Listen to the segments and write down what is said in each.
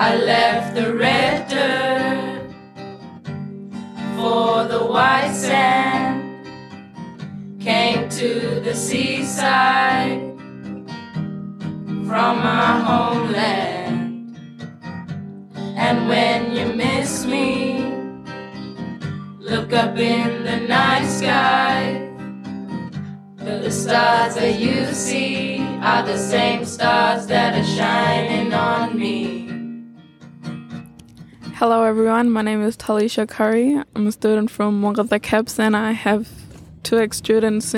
I left the red dirt for the white sand. Came to the seaside from my homeland. And when you miss me, look up in the night sky. The stars that you see are the same stars that are shining Hello everyone, my name is Talisha Curry. I'm a student from Wongutha CAPS and I have two ex students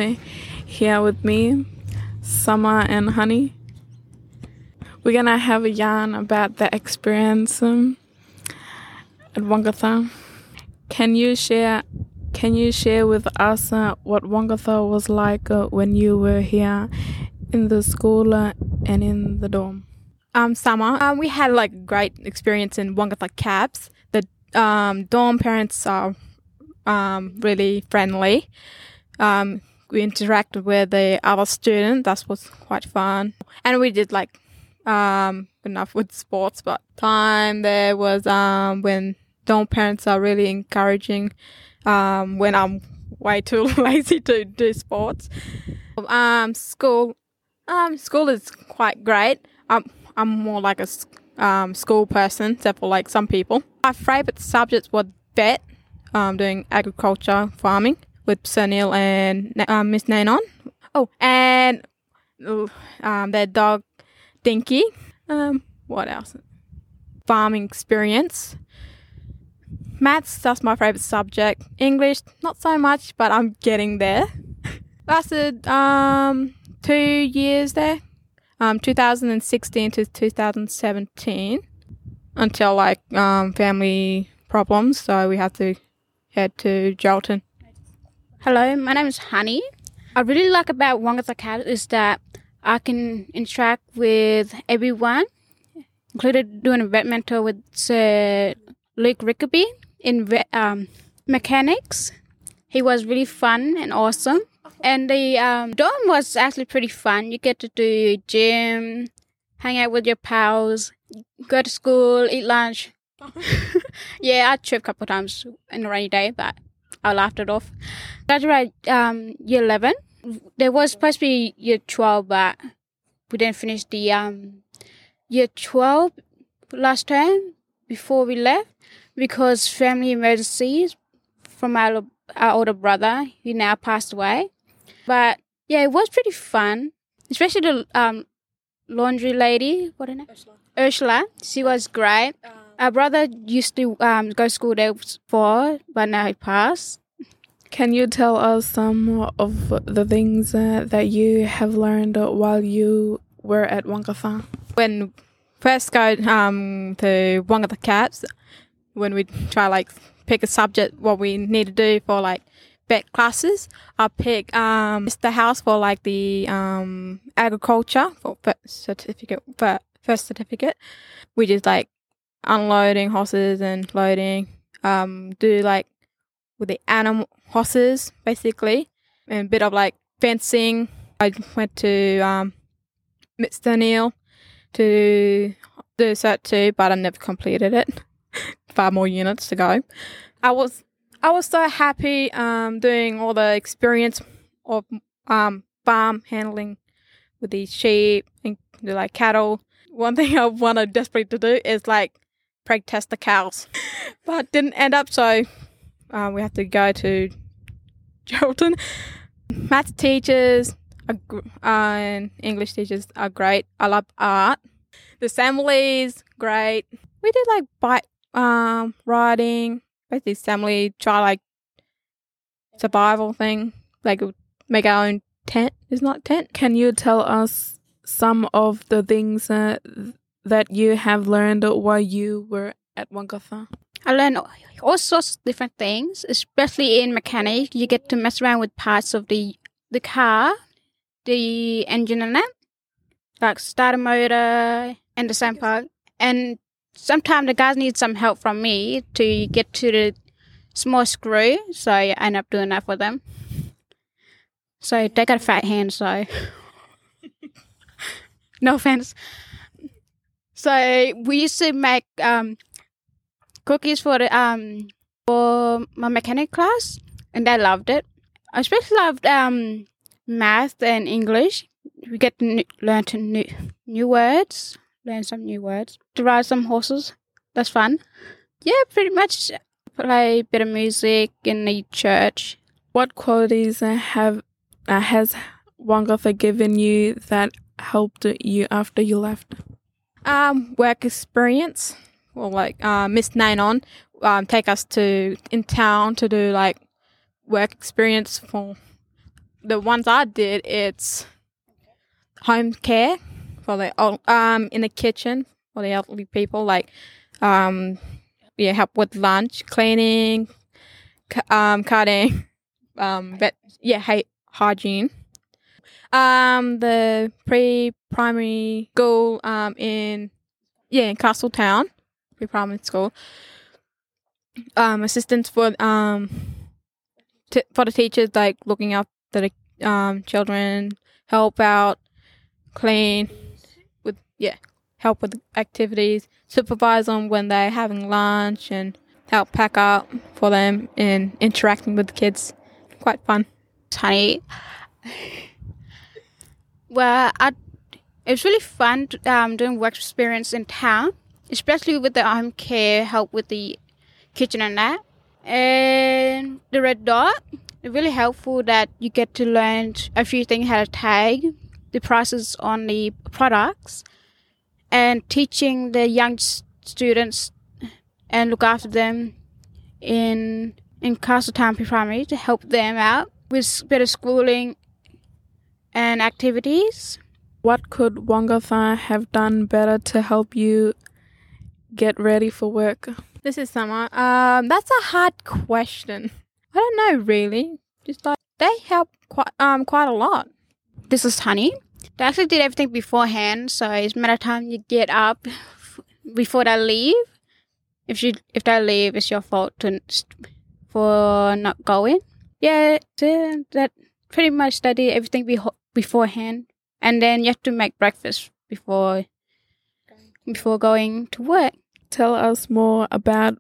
here with me, Summer and Honey. We're gonna have a yarn about the experience um, at Wongutha. Can you share can you share with us uh, what Wongutha was like uh, when you were here in the school uh, and in the dorm? Um, summer, um, we had like a great experience in Wongutha CAPS. The um, dorm parents are um, really friendly. Um, we interacted with the other students. That was quite fun, and we did like um, enough with sports. But time there was um, when dorm parents are really encouraging um, when I'm way too lazy to do sports. Um, school, um, school is quite great. Um, I'm more like a um, school person, except for like some people. My favorite subjects were vet, um, doing agriculture, farming with Sir Neil and um, Miss Nanon. Oh, and um, their dog Dinky. Um, what else? Farming experience. Maths, that's my favorite subject. English, not so much, but I'm getting there. Lasted um, two years there, um, 2016 to 2017, until like um, family problems, so we had to head to Geraldton. Hello, my name is Honey. I really like about Wongutha Cat is that I can interact with everyone, included doing a vet mentor with Sir Luke Rickaby in um, mechanics. He was really fun and awesome. And the um, dorm was actually pretty fun. You get to do gym, hang out with your pals, go to school, eat lunch. yeah, I tripped a couple times in a rainy day, but I laughed it off. Graduated um, year 11. There was supposed to be year 12, but we didn't finish the um, year 12 last term before we left because family emergencies from our, our older brother who now passed away. But yeah, it was pretty fun, especially the um, laundry lady. What her name? Ursula. Ursula. She was great. Um, our brother used to um, go to school there before, but now he passed. Can you tell us some of the things uh, that you have learned while you were at Wongutha? When first go um, to Wongutha CAPS, when we try like pick a subject, what we need to do for like vet classes, I pick um house for like the um agriculture for certificate for first certificate. We just like unloading horses and loading. Um, do like with the animal horses basically, and a bit of like fencing. I went to um, Mr. Neil to do cert two, but I never completed it. Five more units to go. I was I was so happy um, doing all the experience of um, farm handling with these sheep and like cattle. One thing I wanted desperately to do is like preg test the cows, but didn't end up. So uh, we have to go to Geraldton. Math teachers are, uh, and English teachers are great. I love art. The assemblies great. We did like bike um riding, basically family try like survival thing, like make our own tent. Is not tent. Can you tell us some of the things uh, that you have learned while you were at Wongutha? I learned all sorts of different things, especially in mechanic. You get to mess around with parts of the the car, the engine and that, like starter motor and the same part. And sometimes the guys need some help from me to get to the small screw, so I end up doing that for them. So they got a fat hand, so no offense. So we used to make um, cookies for the um, for my mechanic class, and they loved it. I especially loved um, math and English. We get to learn to new, new words, learn some new words, to ride some horses. That's fun. Yeah, pretty much play a bit of music in the church. What qualities have uh, has Wongutha given you that helped you after you left? Um, work experience. Well, like uh, Miss Nanon um, take us to in town to do like work experience for the ones I did. It's home care for the old, um in the kitchen for the elderly people. Like um, yeah, help with lunch, cleaning, um, cutting, um, but yeah, hy- hygiene. Um, the pre-primary school um in yeah in Castletown, pre-primary school. Um, assistance for um t- for the teachers like looking after the um children, help out, clean yeah help with activities, supervise them when they're having lunch, and help pack up for them and interacting with the kids. Quite fun. Honey, well, I, it was really fun um, doing work experience in town, especially with the home care, help with the kitchen and that. And the red dot, really helpful that you get to learn a few things how to tag the prices on the products and teaching the young students and look after them in in Castletown Primary to help them out with better schooling and activities. What could Wongutha have done better to help you get ready for work? This is summer. Um, that's a hard question. I don't know really. Just like they help quite um quite a lot. This is Honey. They actually did everything beforehand, so it's a matter of time you get up before they leave. If you if they leave, it's your fault to, for not going. Yeah, they- that pretty much they did everything beho- beforehand, and then you have to make breakfast before before going to work. Tell us more about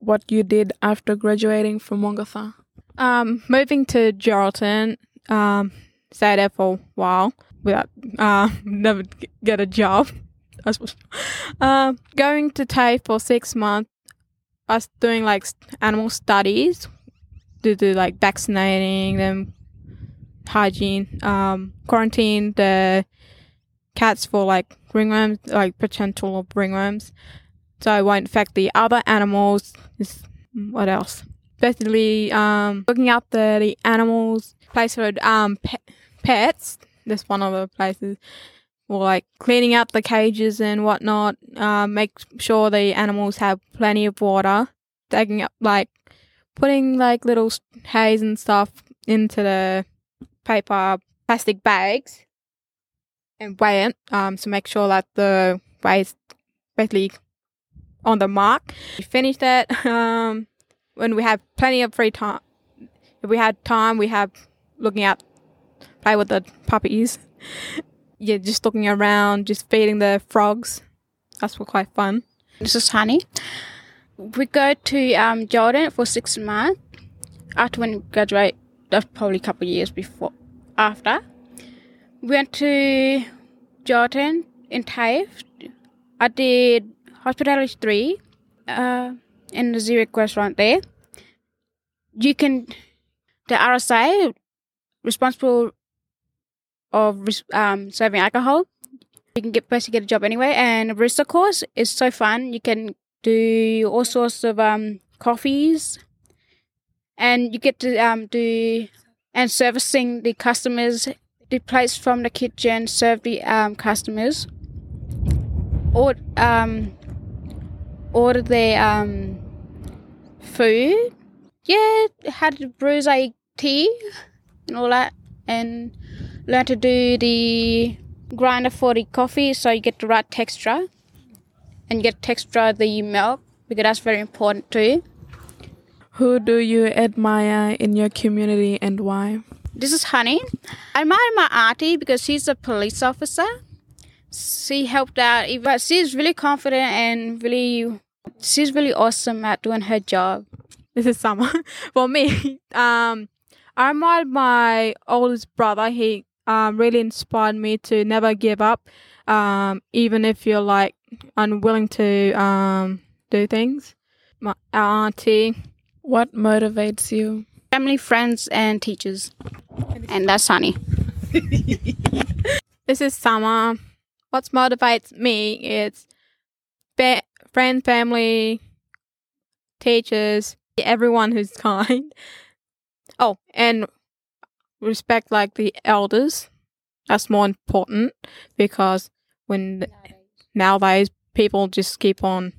what you did after graduating from Wongutha. Um, moving to Geraldton, um, stayed there for a while without uh never get a job. I suppose. Um, going to TAFE for six months. Us doing like animal studies to do like vaccinating them, hygiene, um, quarantine the cats for like ringworms, like potential of ringworms, so it won't affect the other animals. Just, what else? basically um, looking after the animals, place for um, pe- pets. That's one of the places. Or like cleaning up the cages and whatnot. Um, make sure the animals have plenty of water. Taking up like putting like little hays and stuff into the paper plastic bags and weigh it. Um, to make sure that the weight is basically on the mark. We finish that. Um, when we have plenty of free time, if we had time, we have looking at with the puppies. Yeah, just looking around, just feeding the frogs. That's quite fun. This is Honey. We go to um, Geraldton for six months. After when we graduate, that's probably a couple years before. After, we went to Geraldton in TAFE. I did hospitality three uh, in the Zurich restaurant there. You can, the RSA, responsible of um, serving alcohol, you can get basically get a job anyway. And the barista course is so fun. You can do all sorts of um, coffees, and you get to um, do and servicing the customers. The plates from the kitchen serve the um, customers. Or um, order their um, food. Yeah, had to brew a tea and all that, and learn to do the grinder for the coffee so you get the right texture and get texture the milk because that's very important too. Who do you admire in your community and why? This is Honey. I admire my auntie because she's a police officer she helped out. But she's really confident and really, she's really awesome at doing her job. This is summer. For me, um, I admire my oldest brother. He um, really inspired me to never give up, um, even if you're like unwilling to um, do things. My our auntie. What motivates you? Family, friends, and teachers. And that's Sunny. This is summer. What motivates me is fa- friend, family, teachers, everyone who's kind. Oh, and respect like the elders. That's more important because when nowadays people just keep on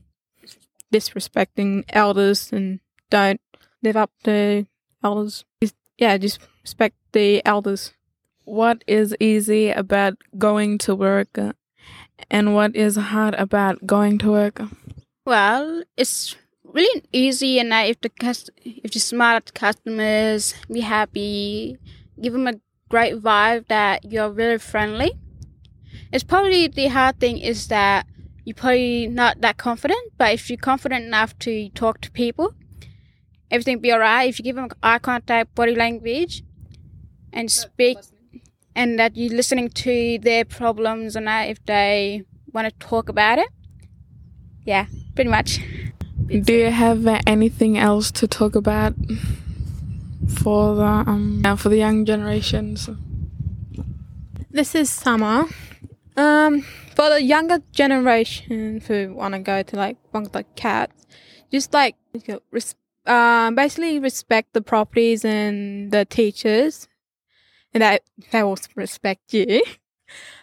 disrespecting elders and don't live up to elders. Yeah, just respect the elders. What is easy about going to work? uh, And what is hard about going to work? Well, it's really easy, and if the cust- if the customers, be happy, give them a great vibe that you're really friendly. It's probably the hard thing is that you're probably not that confident, but if you're confident enough to talk to people, everything be alright. If you give them eye contact, body language, and speak, and that you're listening to their problems and that if they want to talk about it, yeah, pretty much. Do you have uh, anything else to talk about for the um yeah, for the young generations? This is summer. Um, for the younger generation who want to go to like the cats, just like res- um, basically respect the properties and the teachers, and that they will respect you.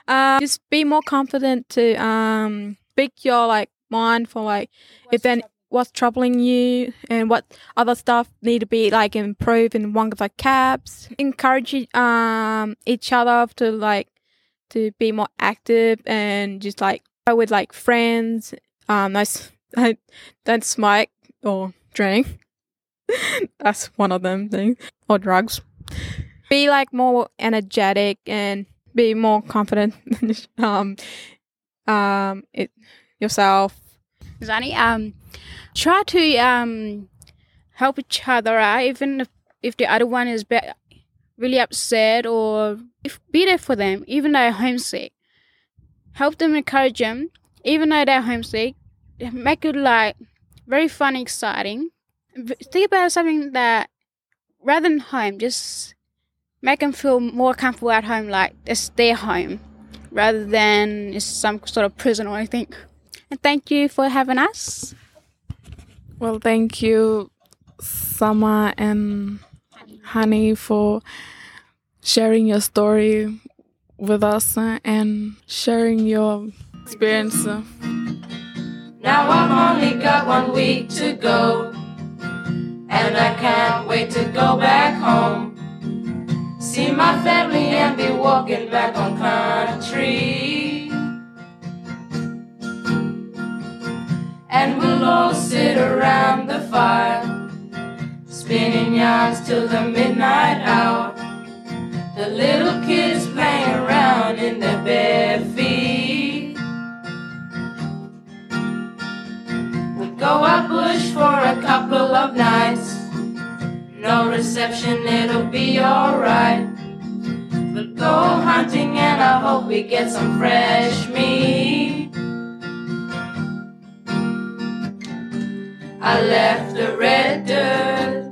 Um, just be more confident to um speak your like mind for like if then what's troubling you and what other stuff need to be like improved in one of the cabs. Encourage um each other to like to be more active and just like with like friends. Um, nice. I don't smoke or drink. That's one of them things or drugs. Be like more energetic and be more confident. um, um, it yourself. Zani, um, try to um help each other out, even if, if the other one is be- really upset or if, be there for them, even though they're homesick. Help them, encourage them, even though they're homesick. Make it like very fun, exciting. Think about something that rather than home, just make them feel more comfortable at home, like it's their home, rather than it's some sort of prison or anything. And thank you for having us. Well, thank you, Summer and Honey, for sharing your story with us and sharing your experience. Now I've only got one week to go, and I can't wait to go back home. See my family and be walking back on country. And we'll all sit around the fire, spinning yarns till the midnight hour. The little kids playing around in their bare feet. We'll go out bush for a couple of nights. No reception, it'll be alright. We'll go hunting and I hope we get some fresh meat. Left the red dirt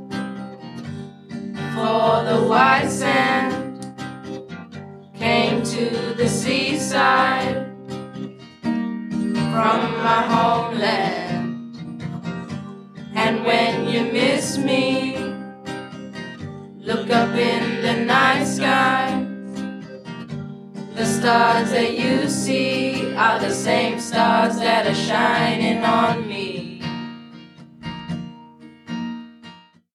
for the white sand. Came to the seaside from my homeland. And when you miss me, look up in the night sky. The stars that you see are the same stars that are shining on me.